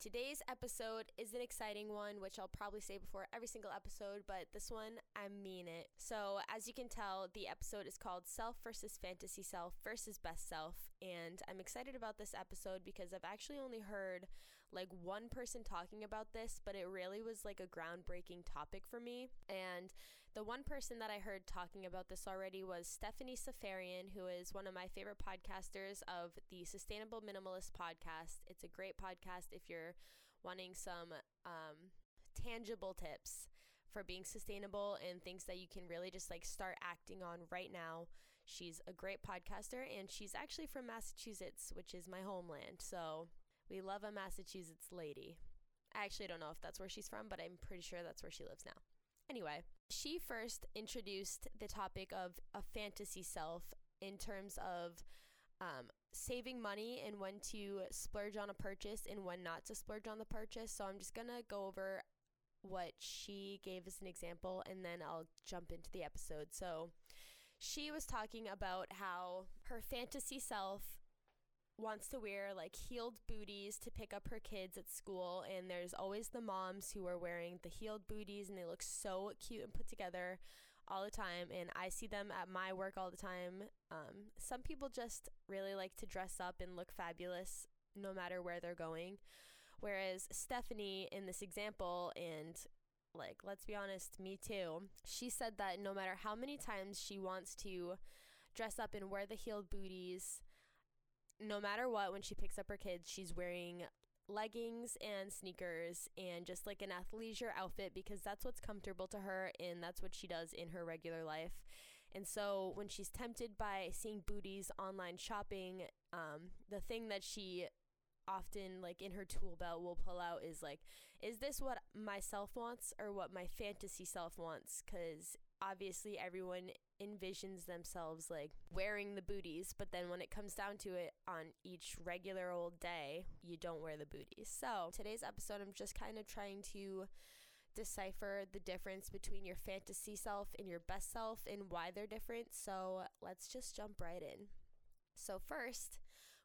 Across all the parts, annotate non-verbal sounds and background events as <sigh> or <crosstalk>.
Today's episode is an exciting one, which I'll probably say before every single episode, but this one, I mean it. So, as you can tell, the episode is called Self versus Fantasy Self versus Best Self. And I'm excited about this episode because I've actually only heard like one person talking about this, but it really was like a groundbreaking topic for me. And the one person that I heard talking about this already was Stephanie Seferian, who is one of my favorite podcasters of the Sustainable Minimalist podcast. It's a great podcast if you're wanting some um, tangible tips for being sustainable and things that you can really just like start acting on right now. She's a great podcaster and she's actually from Massachusetts, which is my homeland. So we love a Massachusetts lady. I actually don't know if that's where she's from, but I'm pretty sure that's where she lives now. Anyway, she first introduced the topic of a fantasy self in terms of um, saving money and when to splurge on a purchase and when not to splurge on the purchase. So I'm just going to go over what she gave as an example and then I'll jump into the episode. So she was talking about how her fantasy self wants to wear like heeled booties to pick up her kids at school and there's always the moms who are wearing the heeled booties and they look so cute and put together all the time and I see them at my work all the time. Um, some people just really like to dress up and look fabulous no matter where they're going. Whereas Stephanie in this example and like let's be honest, me too. She said that no matter how many times she wants to dress up and wear the heeled booties, no matter what, when she picks up her kids, she's wearing leggings and sneakers and just like an athleisure outfit because that's what's comfortable to her and that's what she does in her regular life. And so when she's tempted by seeing booties online shopping, um, the thing that she often like in her tool belt will pull out is like is this what myself wants or what my fantasy self wants cuz obviously everyone envisions themselves like wearing the booties, but then when it comes down to it on each regular old day, you don't wear the booties. So, today's episode, I'm just kind of trying to decipher the difference between your fantasy self and your best self and why they're different. So, let's just jump right in. So, first,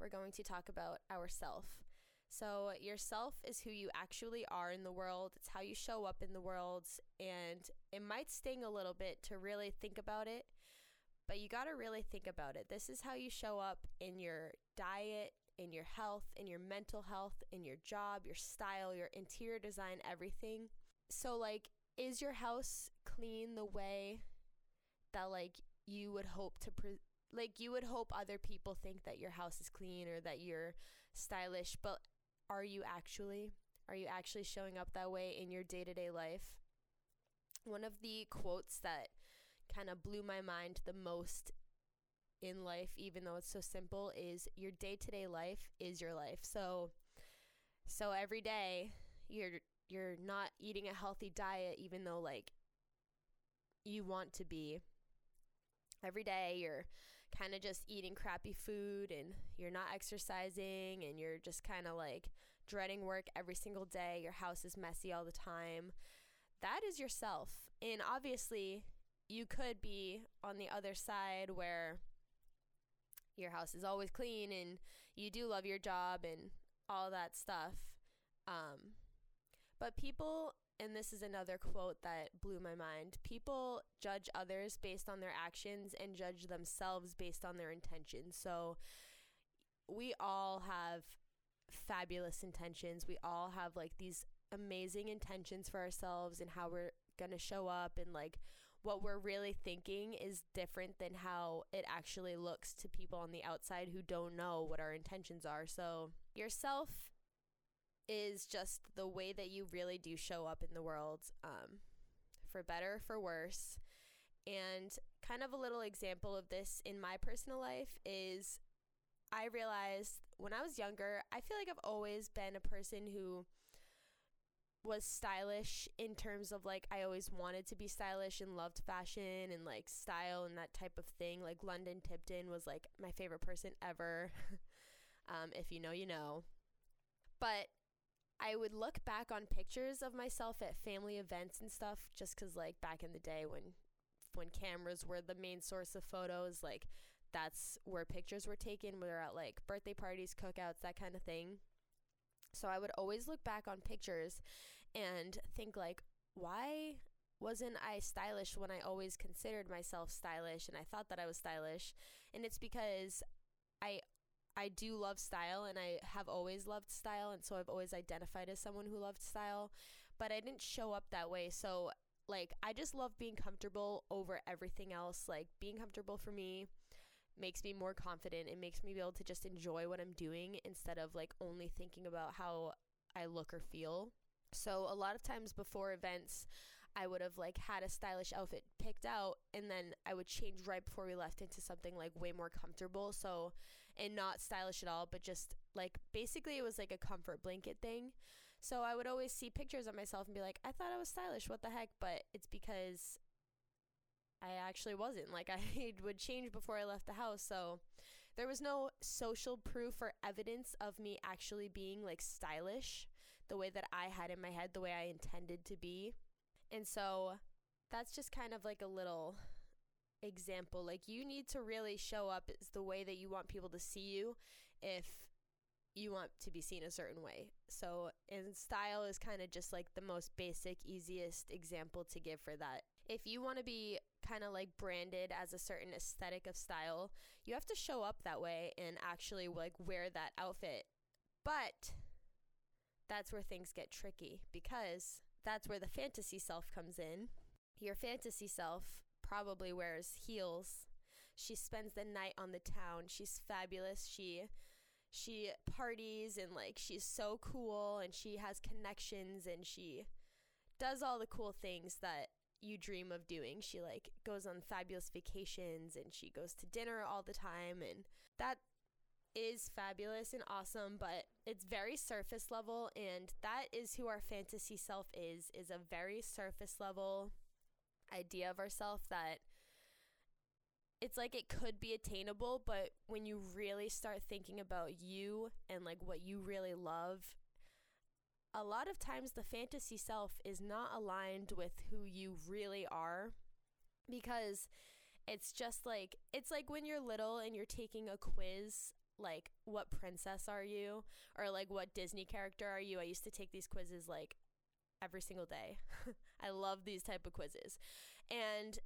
we're going to talk about ourself. So, yourself is who you actually are in the world, it's how you show up in the world, and it might sting a little bit to really think about it, but you got to really think about it. This is how you show up in your diet, in your health, in your mental health, in your job, your style, your interior design, everything. So, like, is your house clean the way that, like, you would hope to pre- like you would hope other people think that your house is clean or that you're stylish but are you actually? Are you actually showing up that way in your day to day life? One of the quotes that kind of blew my mind the most in life, even though it's so simple, is your day to day life is your life. So, so every day you're you're not eating a healthy diet, even though like you want to be every day you're kind of just eating crappy food and you're not exercising and you're just kind of like dreading work every single day, your house is messy all the time. That is yourself. And obviously, you could be on the other side where your house is always clean and you do love your job and all that stuff. Um, but people and this is another quote that blew my mind people judge others based on their actions and judge themselves based on their intentions. So we all have fabulous intentions. We all have like these amazing intentions for ourselves and how we're going to show up and like what we're really thinking is different than how it actually looks to people on the outside who don't know what our intentions are. So yourself is just the way that you really do show up in the world, um, for better, for worse. And kind of a little example of this in my personal life is I realized when I was younger, I feel like I've always been a person who was stylish in terms of like I always wanted to be stylish and loved fashion and like style and that type of thing. Like London Tipton was like my favorite person ever. <laughs> um, if you know, you know. But I would look back on pictures of myself at family events and stuff just cuz like back in the day when when cameras were the main source of photos, like that's where pictures were taken, whether at like birthday parties, cookouts, that kind of thing. So I would always look back on pictures and think like, why wasn't I stylish when I always considered myself stylish and I thought that I was stylish? And it's because I I do love style and I have always loved style and so I've always identified as someone who loved style, but I didn't show up that way. So like I just love being comfortable over everything else. Like being comfortable for me makes me more confident. It makes me be able to just enjoy what I'm doing instead of like only thinking about how I look or feel. So a lot of times before events, I would have like had a stylish outfit picked out and then I would change right before we left into something like way more comfortable. So and not stylish at all, but just like basically it was like a comfort blanket thing. So I would always see pictures of myself and be like, I thought I was stylish. What the heck? But it's because I actually wasn't. Like <laughs> I would change before I left the house. So there was no social proof or evidence of me actually being like stylish the way that I had in my head, the way I intended to be. And so that's just kind of like a little example. Like you need to really show up as the way that you want people to see you if you want to be seen a certain way. So, and style is kind of just like the most basic, easiest example to give for that. If you want to be kind of like branded as a certain aesthetic of style, you have to show up that way and actually like wear that outfit. But that's where things get tricky because that's where the fantasy self comes in. Your fantasy self probably wears heels. She spends the night on the town. She's fabulous. She she parties and like she's so cool and she has connections and she does all the cool things that you dream of doing. She like goes on fabulous vacations and she goes to dinner all the time and that is fabulous and awesome, but it's very surface level and that is who our fantasy self is is a very surface level idea of ourself that it's like it could be attainable, but when you really start thinking about you and like what you really love, a lot of times the fantasy self is not aligned with who you really are because it's just like it's like when you're little and you're taking a quiz like what princess are you or like what Disney character are you? I used to take these quizzes like every single day. <laughs> I love these type of quizzes. And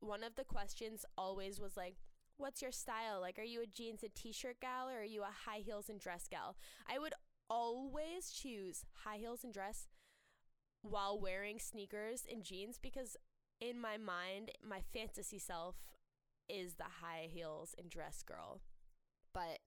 one of the questions always was like, What's your style? Like, are you a jeans and t shirt gal or are you a high heels and dress gal? I would always choose high heels and dress while wearing sneakers and jeans because in my mind, my fantasy self is the high heels and dress girl. But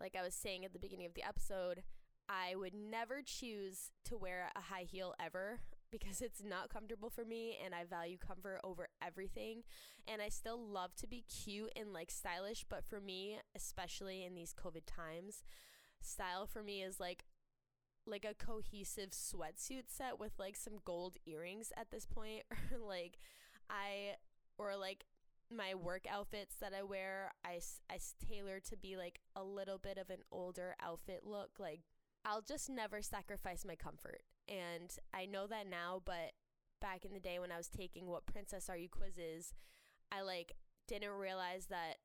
like I was saying at the beginning of the episode, I would never choose to wear a high heel ever <laughs> because it's not comfortable for me and I value comfort over everything. And I still love to be cute and like stylish, but for me, especially in these COVID times, style for me is like like a cohesive sweatsuit set with like some gold earrings at this point <laughs> or like I or like my work outfits that I wear I, I tailor to be like a little bit of an older outfit look like I'll just never sacrifice my comfort. And I know that now, but back in the day when I was taking what princess are you quizzes, I like didn't realize that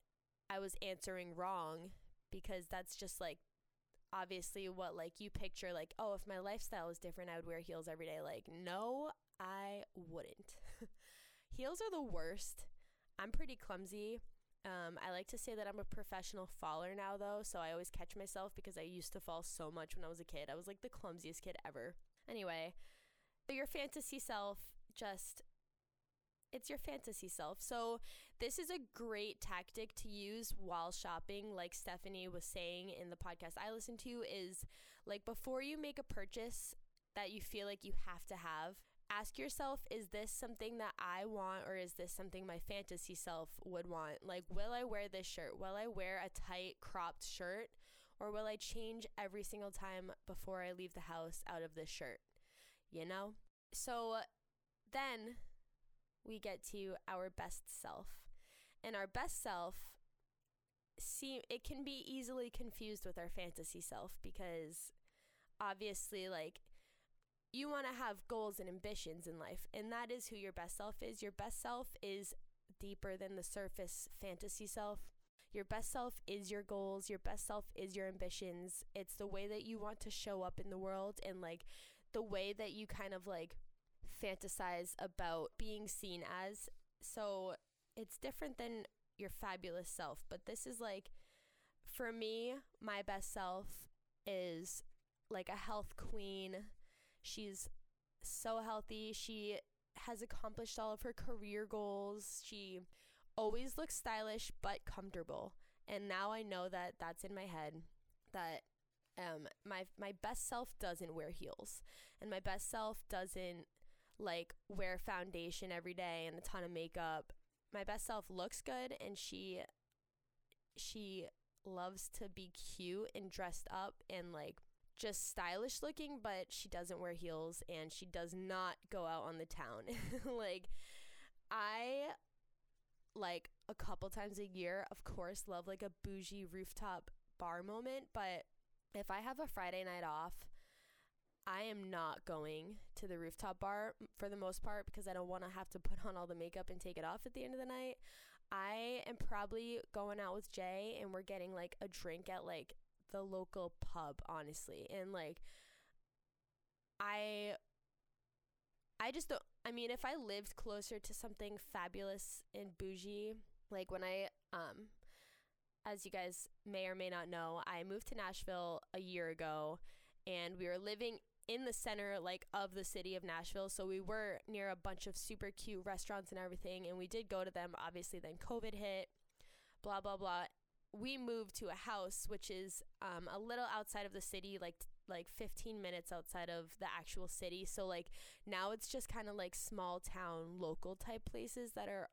I was answering wrong because that's just like obviously what like you picture like oh if my lifestyle was different I would wear heels every day like no I wouldn't. <laughs> heels are the worst. I'm pretty clumsy. Um, I like to say that I'm a professional faller now, though, so I always catch myself because I used to fall so much when I was a kid. I was like the clumsiest kid ever. Anyway, your fantasy self just. It's your fantasy self. So, this is a great tactic to use while shopping. Like Stephanie was saying in the podcast I listened to, is like before you make a purchase that you feel like you have to have, ask yourself is this something that I want or is this something my fantasy self would want? Like, will I wear this shirt? Will I wear a tight cropped shirt? Or will I change every single time before I leave the house out of this shirt? you know? So then we get to our best self. And our best self see it can be easily confused with our fantasy self because obviously like you want to have goals and ambitions in life and that is who your best self is your best self is deeper than the surface fantasy self your best self is your goals your best self is your ambitions it's the way that you want to show up in the world and like the way that you kind of like fantasize about being seen as so it's different than your fabulous self. But this is like, for me, my best self is like a health queen. She's so healthy. She has accomplished all of her career goals. She always looks stylish but comfortable. And now I know that that's in my head that um my my best self doesn't wear heels and my best self doesn't like wear foundation every day and a ton of makeup my best self looks good and she she loves to be cute and dressed up and like just stylish looking, but she doesn't wear heels and she does not go out on the town. <laughs> like I like a couple times a year, of course, love like a bougie rooftop bar moment, but if I have a Friday night off, I am not going to the rooftop bar for the most part because I don't want to have to put <laughs> on all the makeup and take it off at the end of the night. I am probably going out with Jay and we're getting like a drink at like the local pub, honestly. And like I I just don't I mean if I lived closer to something fabulous and bougie, like when I um as you guys may or may not know, I moved to Nashville a year ago and we were living in the center like of the city of Nashville. So we were near a bunch of super cute restaurants and everything and we did go to them. Obviously then COVID hit, blah blah blah. We moved to a house which is um, a little outside of the city, like like 15 minutes outside of the actual city. So like now it's just kind of like small town local type places that are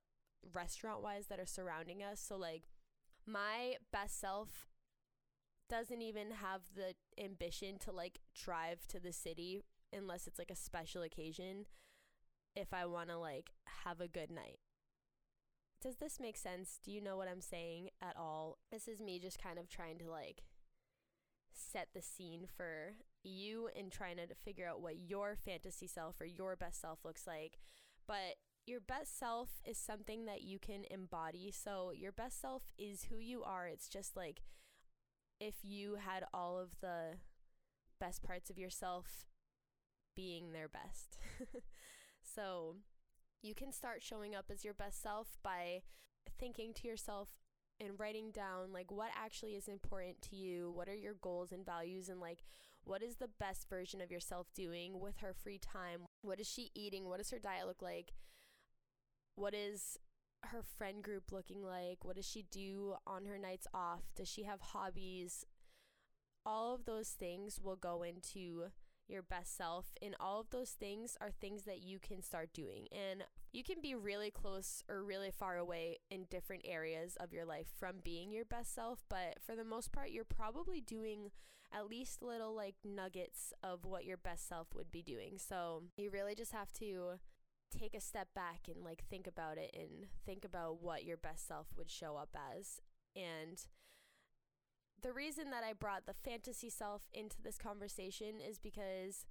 restaurant wise that are surrounding us. So like my best self doesn't even have the ambition to like drive to the city unless it's like a special occasion if I want to like have a good night. Does this make sense? Do you know what I'm saying at all? This is me just kind of trying to like set the scene for you and trying to figure out what your fantasy self or your best self looks like. But your best self is something that you can embody. So your best self is who you are. It's just like if you had all of the best parts of yourself being their best. <laughs> so you can start showing up as your best self by thinking to yourself and writing down like what actually is important to you, what are your goals and values and like what is the best version of yourself doing with her free time? What is she eating? What does her diet look like? What is her friend group looking like? What does she do on her nights off? Does she have hobbies? All of those things will go into your best self, and all of those things are things that you can start doing. And you can be really close or really far away in different areas of your life from being your best self, but for the most part, you're probably doing at least little like nuggets of what your best self would be doing. So you really just have to take a step back and like think about it and think about what your best self would show up as. And the reason that I brought the fantasy self into this conversation is because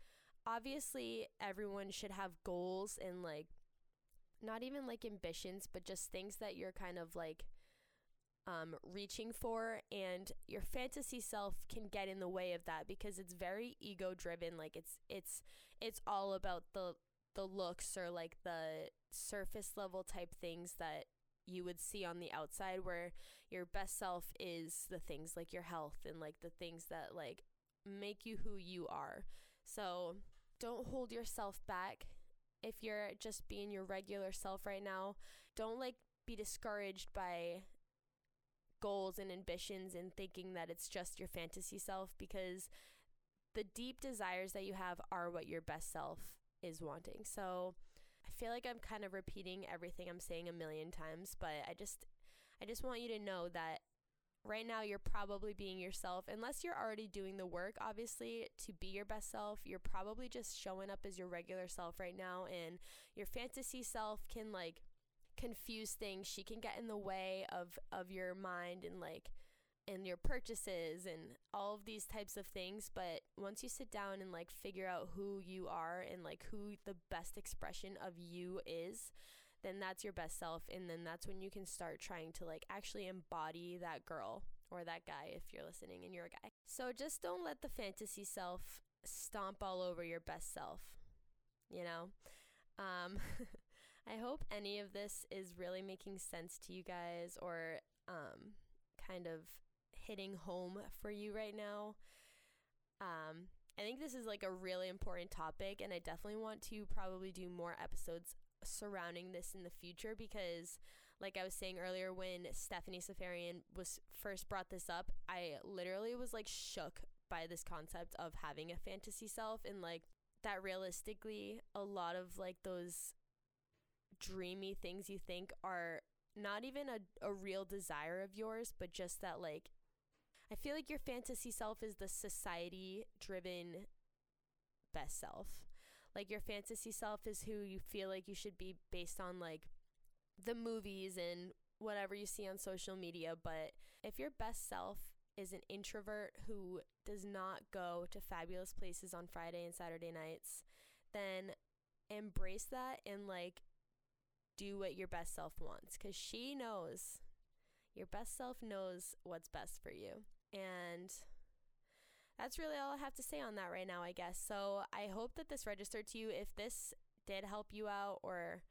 obviously everyone should have goals and like not even like ambitions, but just things that you're kind of like um, reaching for, and your fantasy self can get in the way of that because it's very ego driven. Like it's it's it's all about the the looks or like the surface level type things that you would see on the outside where your best self is the things like your health and like the things that like make you who you are. So don't hold yourself back if you're just being your regular self right now. Don't like be discouraged by goals and ambitions and thinking that it's just your fantasy self because the deep desires that you have are what your best self is wanting. So I feel like I'm kind of repeating everything I'm saying a million times, but I just I just want you to know that right now you're probably being yourself unless you're already doing the work obviously to be your best self you're probably just showing up as your regular self right now and your fantasy self can like confuse things. She can get in the way of of your mind and like and your purchases and all of these types of things but once you sit down and like figure out who you are and like who the best expression of you is then that's your best self and then that's when you can start trying to like actually embody that girl or that guy if you're listening and you're a guy. So just don't let the fantasy self stomp all over your best self. You know? Um <laughs> I hope any of this is really making sense to you guys or um kind of hitting home for you right now. Um I think this is like a really important topic, and I definitely want to probably do more episodes surrounding this in the future because like I was saying earlier when Stephanie Seferian was first brought this up, I literally was like shook by this concept of having a fantasy self and like that realistically a lot of like those dreamy things you think are not even a, a real desire of yours, but just that like I feel like your fantasy self is the society driven best self like your fantasy self is who you feel like you should be based on like the movies and whatever you see on social media. But if your best self is an introvert who does not go to fabulous places on Friday and Saturday nights, then embrace that and like do what your best self wants because she knows your best self knows what's best for you. And that's really all I have to say on that right now, I guess. So I hope that this registered to you. If this did help you out or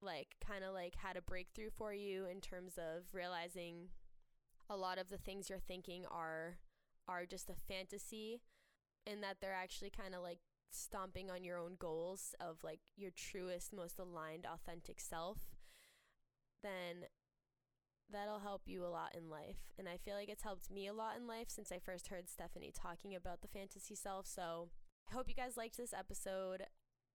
like kind of like had a breakthrough for you in terms of realizing a lot of the things you're thinking are are just a fantasy and that they're actually kind of like stomping on your own goals of like your truest most aligned authentic self then that'll help you a lot in life. And I feel like it's helped me a lot in life since I first heard Stephanie talking about the fantasy self. So I hope you guys liked this episode.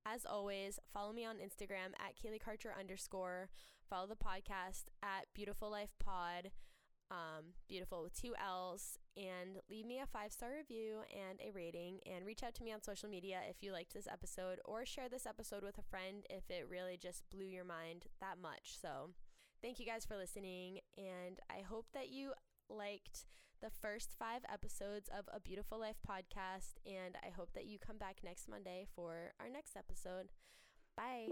As always, follow me on Instagram at Kaylee Karcher underscore. Follow the podcast at Beautiful Life Pod. Um, beautiful with two L's, and leave me a five star review and a rating. And reach out to me on social media if you liked this episode, or share this episode with a friend if it really just blew your mind that much. So, Thank you guys for listening, and I hope that you liked the first five episodes of A Beautiful Life podcast, and I hope that you come back next Monday for our next episode. Bye.